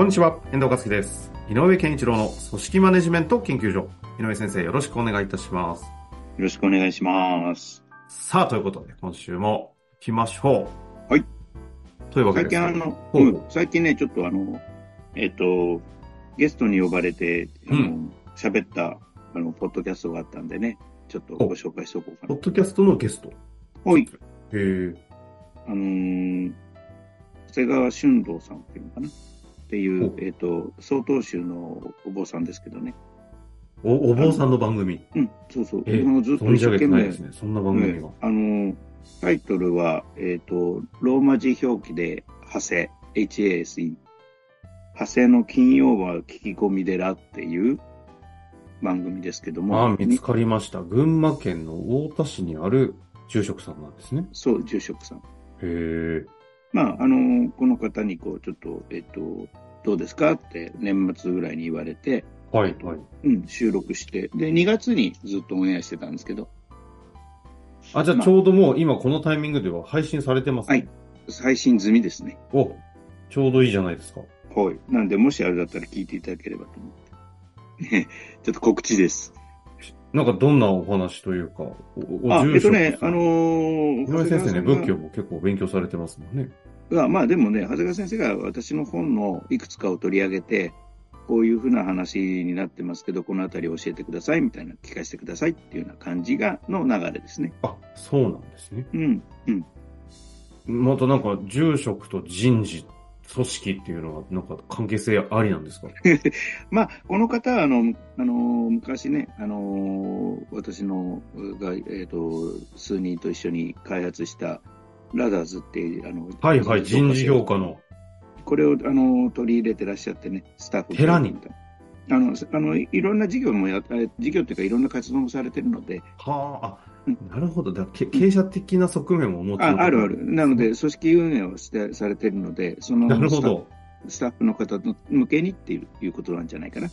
こんにちは、遠藤和樹です。井上健一郎の組織マネジメント研究所。井上先生、よろしくお願いいたします。よろしくお願いします。さあ、ということで、今週も行きましょう。はい。というわけです。最近あの、ほううん最近ね、ちょっとあの、えっ、と、ゲストに呼ばれて、あうの、喋、った、あの、ポッドキャストがあったんでね、ちょっとご紹介しておこうかなポッ。ドキャストのゲスト。はい。へえ。あのー、長谷川俊道さんっていうのかなっていうほ、えっ、と、曹洞宗のお坊さんですけどね。お、お坊さんの番組。うん、そうそう。ええ僕もずっと一生懸命てないですね。そんな番組が。あの、タイトルは、えっ、と、ローマ字表記で、ハセ、HASE。ハセの金曜は聞き込み寺っていう番組ですけども。ああ、見つかりました。群馬県の太田市にある住職さんなんですね。そう、住職さん。へえ。まあ、あの、この方にこう、ちょっと、えっ、と、どうですかって年末ぐらいに言われて、はい、はい。うん、収録して、で、2月にずっとオンエアしてたんですけど、あ、じゃあちょうどもう今このタイミングでは配信されてます？ね。はい。配信済みですね。お、ちょうどいいじゃないですか。はい。なんで、もしあれだったら聞いていただければと思って。ね ちょっと告知です。なんかどんなお話というか、おおあ、えっとね、あのー、井上先生ね、仏教も結構勉強されてますもんね。がまあでもね、長谷川先生が私の本のいくつかを取り上げて、こういうふうな話になってますけど、このあたりを教えてくださいみたいな、聞かせてくださいっていうような感じが、の流れですね。あ、そうなんですね。うん、うん。またなんか住職と人事、組織っていうのはなんか関係性ありなんですか？まあ、この方は、あの、あの、昔ね、あの、私の、が、えっ、と、数人と一緒に開発した、ラダーズっていう、あの、はいはい、人事評価の。これを、あの、取り入れてらっしゃってね、スタッフ寺に？あの、あの、いろんな事業もや、え事業っていうかいろんな活動もされてるので、はあ、なるほど。だけ経営者的な側面ももちろん。ああるある。なので、組織運営をして、されてるので、そのなるほど。スタッフの方の向けにっていういうことなんじゃないかな。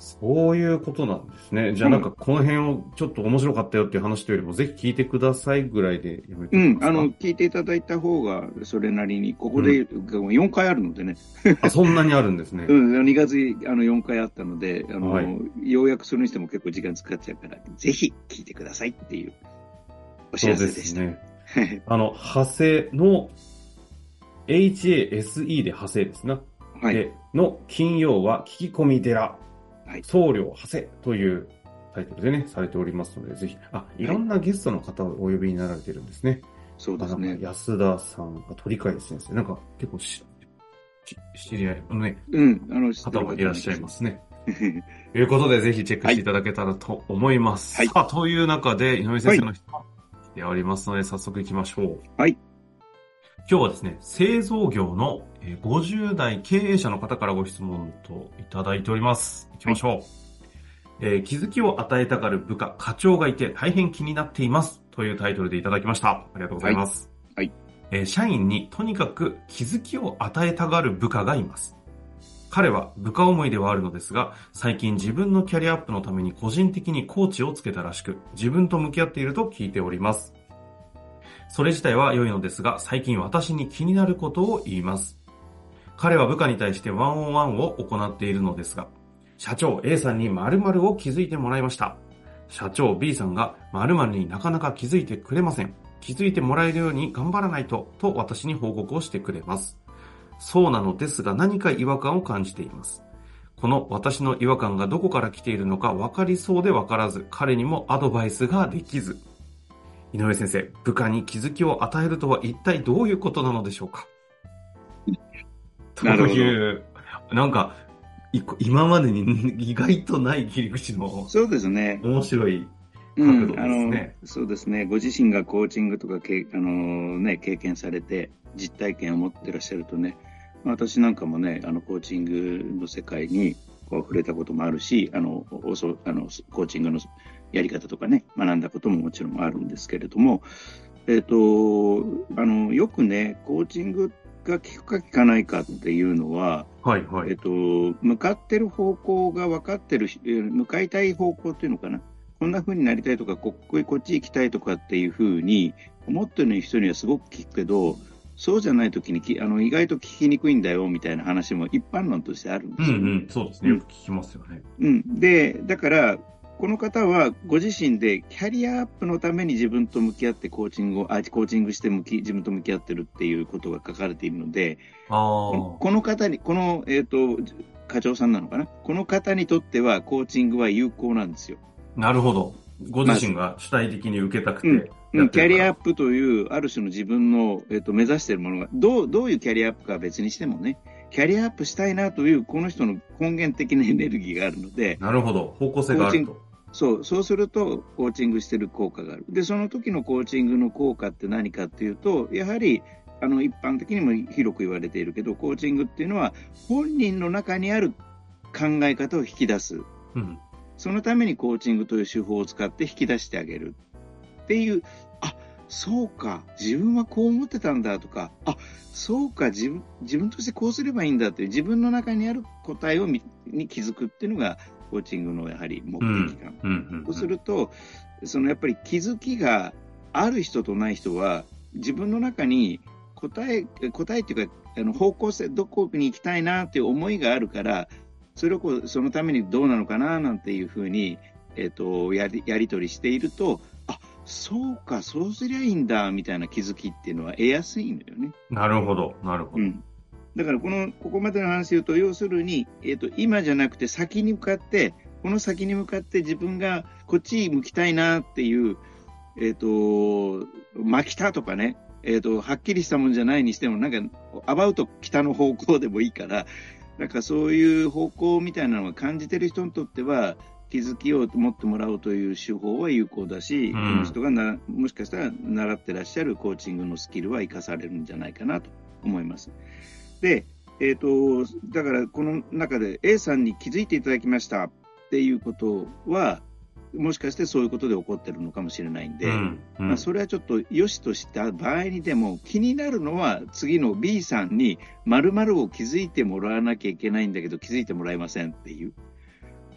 そういうことなんですね。じゃあなんかこの辺をちょっと面白かったよっていう話というよりも、ぜひ聞いてくださいぐらいでやめてうん、あの、聞いていただいた方が、それなりに、ここで4回あるのでね、あ、そんなにあるんですね。うん、2月あの4回あったので、あの、はいようやくそれにしても結構時間使っちゃうから、ぜひ聞いてくださいっていうお知らせでした。ですね。あの、派生の HASE で派生ですな。はい。で、の金曜は聞き込み寺、はい僧侶派生というタイトルでね、されておりますので、ぜひ、あ、いろんなゲストの方をお呼びになられてるんですね。そうですね。安田さん、あ鳥飼先生、なんか結構し、し知り合いのね、うん、あの、方もいらっしゃいますね。す。ということで、ぜひチェックしていただけたらと思います。はいさあ、という中で、井上先生の質問来ておりますので、早速行きましょう。はい。今日はですね、製造業のえー50代経営者の方からご質問といただいております。行きましょう。えー気づきを与えたがる部下、課長がいて大変気になっています。というタイトルでいただきました。ありがとうございます。はいはいえー社員にとにかく気づきを与えたがる部下がいます。彼は部下思いではあるのですが、最近自分のキャリアアップのために個人的にコーチをつけたらしく、自分と向き合っていると聞いております。それ自体は良いのですが、最近私に気になることを言います。彼は部下に対してワンオンワンを行っているのですが、社長 A さんに〇〇を気づいてもらいました。社長 B さんが〇〇になかなか気づいてくれません。気づいてもらえるように頑張らないと、と私に報告をしてくれます。そうなのですが何か違和感を感じています。この私の違和感がどこから来ているのか分かりそうで分からず、彼にもアドバイスができず。井上先生、部下に気づきを与えるとは一体どういうことなのでしょうか？という、なんか、い今までに意外とない切り口のそうですね。面白い角度ですね。うん、そうですね。ご自身がコーチングとかけ、あのね、経験されて、実体験を持ってらっしゃるとね、私なんかもね、あの、コーチングの世界にこう触れたこともあるし、あの、おそあのコーチングのやり方とかね、学んだことももちろんあるんですけれども、えっ、ー、と、あの、よくね、コーチングが効くか効かないかっていうのは、はいはい。えっ、ー、と、向かってる方向が分かってる、向かいたい方向っていうのかな。こんな風になりたいとか、こここっち行きたいとかっていう風に思ってる人にはすごく聞くけど、そうじゃないときにあの意外と聞きにくいんだよみたいな話も一般論としてあるんですよ、ね。うんうん、そうですね。よく聞きますよね。うん。で、だから、この方はご自身でキャリアアップのために自分と向き合ってコーチングを、あコーチングして向き自分と向き合ってるっていうことが書かれているので、この方に、この、えっ、ー、と、課長さんなのかな？この方にとってはコーチングは有効なんですよ。なるほど。ご自身が主体的に受けたくて、まうん、キャリアアップという、ある種の自分の、えっと、目指しているものが、どう、どういうキャリアアップかは別にしてもね、キャリアアップしたいなという、この人の根源的なエネルギーがあるので、なるほど、方向性があると。そう、そうすると、コーチングしてる効果がある。で、その時のコーチングの効果って何かっていうと、やはり、あの、一般的にも広く言われているけど、コーチングっていうのは、本人の中にある考え方を引き出す。うん、そのためにコーチングという手法を使って引き出してあげるっていう、あ、そうか、自分はこう思ってたんだとか、あ、そうか、自分、自分としてこうすればいいんだっていう自分の中にある答えをに気づくっていうのが、コーチングのやはり目的感。そうすると、そのやっぱり気づきがある人とない人は、自分の中に答え、答えっていうか、あの方向性、どこに行きたいなっていう思いがあるから、それをこうそのためにどうなのかななんていうふうに、えーと、やりやり取りしていると、あそうか、そうすりゃいいんだみたいな気づきっていうのは得やすいんだよね。なるほど、なるほど。うんだからこの、ここまでの話を言うと、要するに、えっ、ー、と、今じゃなくて先に向かって、この先に向かって自分がこっち向きたいなっていう、えっ、ー、と、巻きたとかね、えっ、ー、と、はっきりしたもんじゃないにしても、なんか、アバウト北の方向でもいいから、なんかそういう方向みたいなのを感じてる人にとっては、気づきを持ってもらおうという手法は有効だし、うん、この人がなもしかしたら習ってらっしゃるコーチングのスキルは生かされるんじゃないかなと思います。で、えっ、ー、と、だからこの中で A さんに気づいていただきましたっていうことは、もしかしてそういうことで起こってるのかもしれないんで、うんうん、まあ、それはちょっと良しとした場合にでも気になるのは次の B さんに〇〇を気づいてもらわなきゃいけないんだけど気づいてもらえませんっていう。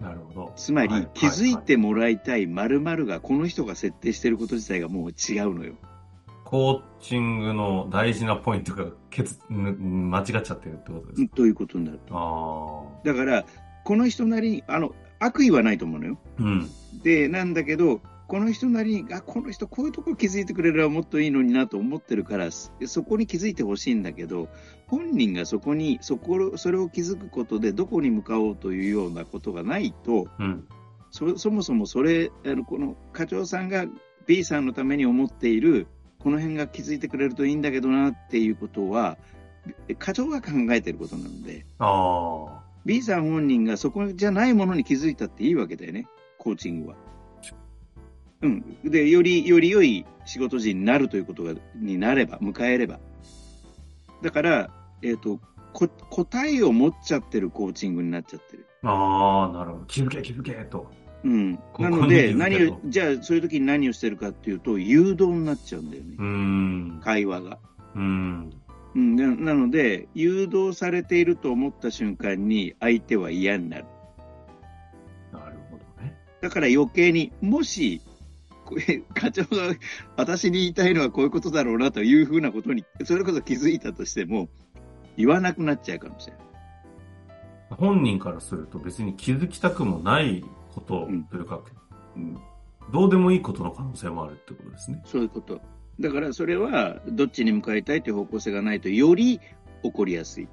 なるほど。つまり、はい、気づいてもらいたい〇〇がこの人が設定していること自体がもう違うのよ。コーチングの大事なポイントがけつ間違っちゃってるってことですか？ということになる。あだから、この人なりに、あの、悪意はないと思うのよ。うん、で、なんだけど、この人なりに、あ、この人こういうところ気づいてくれればもっといいのになと思ってるから、そこに気づいてほしいんだけど、本人がそこに、そこ、それを気づくことでどこに向かおうというようなことがないと、うん、そそもそもそれ、あの、この課長さんが B さんのために思っている、この辺が気づいてくれるといいんだけどなっていうことは、課長が考えていることなので、あ B さん本人がそこじゃないものに気づいたっていいわけだよね、コーチングは。うん。で、より、より良い仕事人になるということが、になれば、迎えれば。だから、えっ、ー、と、こ、答えを持っちゃってるコーチングになっちゃってる。ああ、なるほど。気づけ、気づけ、と。うん。なので、何を、じゃあ、そういう時に何をしてるかっていうと、誘導になっちゃうんだよね。うん。会話が。うん。うん、なので、誘導されていると思った瞬間に、相手は嫌になる。なるほどね。だから余計に、もし、課長が私に言いたいのはこういうことだろうなというふうなことに、それこそ気づいたとしても、言わなくなっちゃうかもしれない。本人からすると別に気づきたくもないことというか、うん、どうでもいいことの可能性もあるってことですね。そういうこと。だからそれはどっちに向かいたいという方向性がないとより起こりやすい。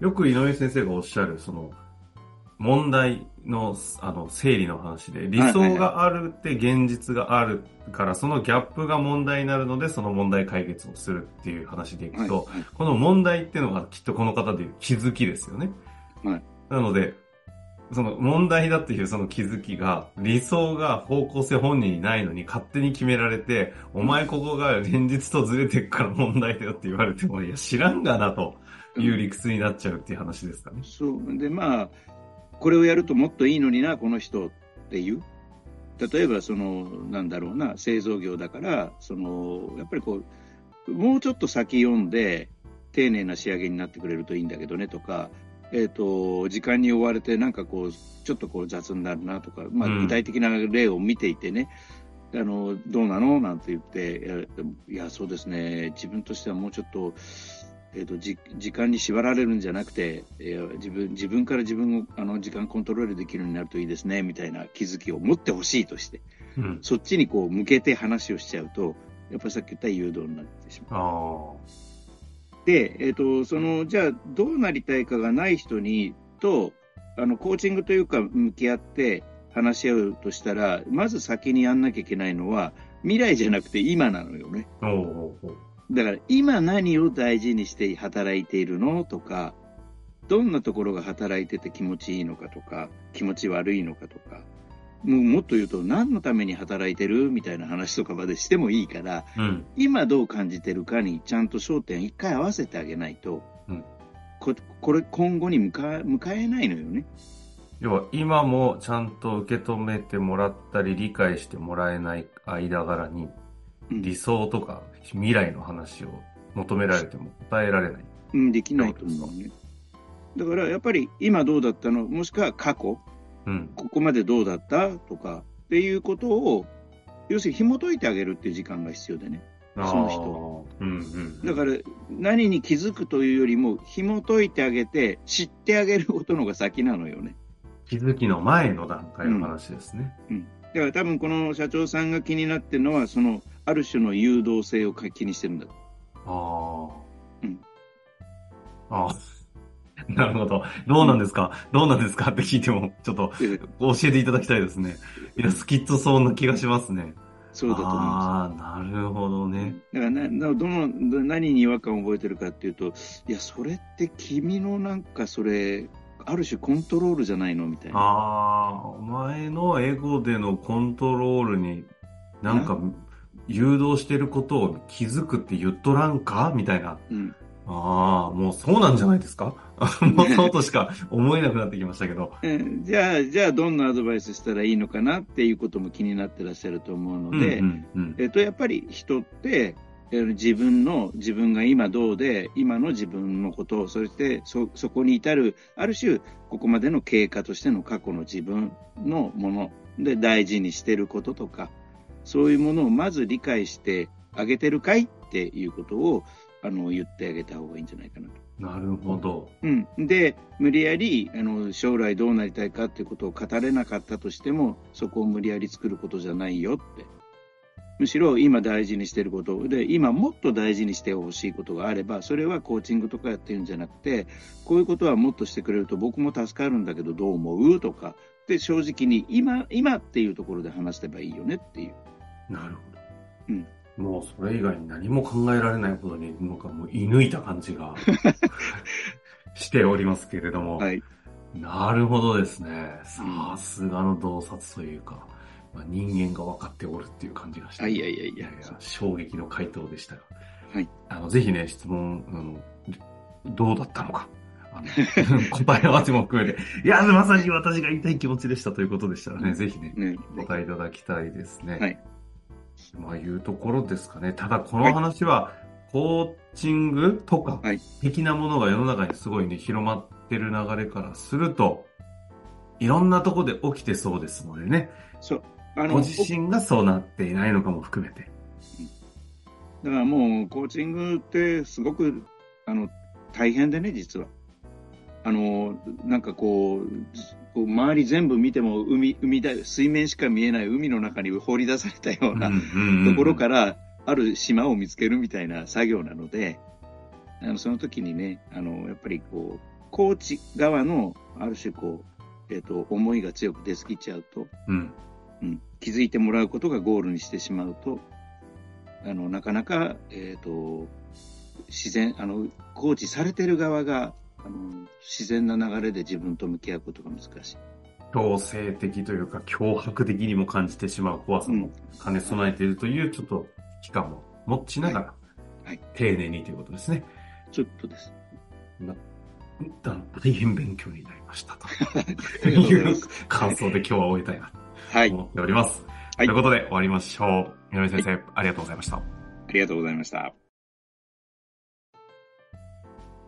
よく井上先生がおっしゃる、その、問題の、あの、整理の話で、理想があるって現実があるから、そのギャップが問題になるので、その問題解決をするっていう話でいくと、この問題っていうのがきっとこの方でいう気づきですよね。はい。なので、その問題だっていうその気づきが、理想が方向性本人にないのに勝手に決められて、お前ここが現実とずれてくから問題だよって言われても、いや知らんがなという理屈になっちゃうっていう話ですかね。そう。で、まあ、これをやるともっといいのにな、この人っていう。例えば、その、なんだろうな、製造業だから、その、やっぱりこう、もうちょっと先読んで、丁寧な仕上げになってくれるといいんだけどねとか、えっ、と、時間に追われて、なんかこう、ちょっとこう雑になるなとか、まあ、うん。具体的な例を見ていてね、あの、どうなの？なんて言って、いや、そうですね、自分としてはもうちょっと、えー、とじ時間に縛られるんじゃなくて、いや自分自分から自分をあの時間コントロールできるようになるといいですね。みたいな気づきを持ってほしいとして。うん。そっちにこう向けて話をしちゃうとやっぱりさっき言った誘導になってしまう。あで、えー、とそのじゃあどうなりたいかがない人にとあのコーチングというか向き合って話し合うとしたらまず先にやんなきゃいけないのは未来じゃなくて今なのよね。だから今何を大事にして働いているの？とか、どんなところが働いてて気持ちいいのかとか、気持ち悪いのかとか、もうもっと言うと何のために働いてるみたいな話とかまでしてもいいから、うん。今どう感じてるかにちゃんと焦点一回合わせてあげないと、うんここれ今後に向か向かえないのよね。要は今もちゃんと受け止めてもらったり理解してもらえない間柄にうん理想とか未来の話を求められても答えられない。うん、できないと思うね。だからやっぱり今どうだったの？もしくは過去？うん。ここまでどうだったとかっていうことを、要するに紐解いてあげるっていう時間が必要でね。その人あーうんうん。だから何に気づくというよりも、紐解いてあげて、知ってあげることの方が先なのよね。気づきの前の段階の話ですね。だから多分この社長さんが気になってるのは、その、ある種の誘導性を気にしてるんだ。ああ。うん。ああ。なるほど。どうなんですか、どうなんですか？って聞いても、ちょっとで教えていただきたいですね。いや、きっとそんな気がしますね。そうだと思いまああ、なるほどす。ね。だからな、などの、ど何に違和感を覚えてるかっていうと、いや、それって君のなんかそれ、ある種コントロールじゃないのみたいな。ああ、お前のエゴでのコントロールに、なんか、誘導してることを気づくって言っとらんか？みたいな。うん。ああ、もうそうなんじゃないですか？もうそうとしか思えなくなってきましたけど。えーじゃあ、じゃあどんなアドバイスしたらいいのかなっていうことも気になってらっしゃると思うので、うんうんうんえっと、やっぱり人って、えー自分の、自分が今どうで、今の自分のことを、そしてそ、そこに至る、ある種、ここまでの経過としての過去の自分のもので大事にしてることとか、そういうものをまず理解してあげてるかいっていうことを、あの、言ってあげた方がいいんじゃないかなと。なるほど。うん、で無理やりあの将来どうなりたいかっていうことを語れなかったとしてもそこを無理やり作ることじゃないよってむしろ今大事にしてることで今もっと大事にしてほしいことがあればそれはコーチングとかやってるんじゃなくてこういうことはもっとしてくれると僕も助かるんだけどどう思うとかで正直に今今っていうところで話せばいいよねっていう。なるほど。うんもうそれ以外に何も考えられないことに、なんかもう射抜いた感じが しておりますけれども。はいなるほどですね。さすがの洞察というか、まあ、人間が分かっておるっていう感じがして。あいやいやいやいや衝撃の回答でしたが。はい。あの、ぜひね、質問、あの、どうだったのか。あの 答え合わせも含めて、いや、まさに私が言いたい気持ちでしたということでしたらね、ぜひね、ねお答えいただきたいですね。はい。まあ、いうところですかね。ただ、この話は、コーチングとかはい、的なものが世の中にすごいね、広まってる流れからすると、いろんなとこで起きてそうですのでね、そうあご自身がそうなっていないのかも含めて。だからもうコーチングってすごくあの大変でね、実は。あのなんかこう、こう周り全部見ても海海だ水面しか見えない海の中に放り出されたようなところからある島を見つけるみたいな作業なので、あのその時にね、あのやっぱりこう、コーチ側のある種こう、えっ、と、思いが強く出過ぎちゃうと、うん。うん、気づいてもらうことがゴールにしてしまうと、あの、なかなか、えっ、と、自然、あの、コーチされてる側が、あの、自然な流れで自分と向き合うことが難しい。強制的というか、脅迫的にも感じてしまう怖さも兼ね備えているという、ちょっと期間も持ちながら、はいはい丁寧にということですね。ちょっとです。なだ大変勉強になりましたと といいう感想で今日は終えたいなはい。と思っております。はいということで終わりましょう。井上先生、ありがとうございました。ありがとうございました。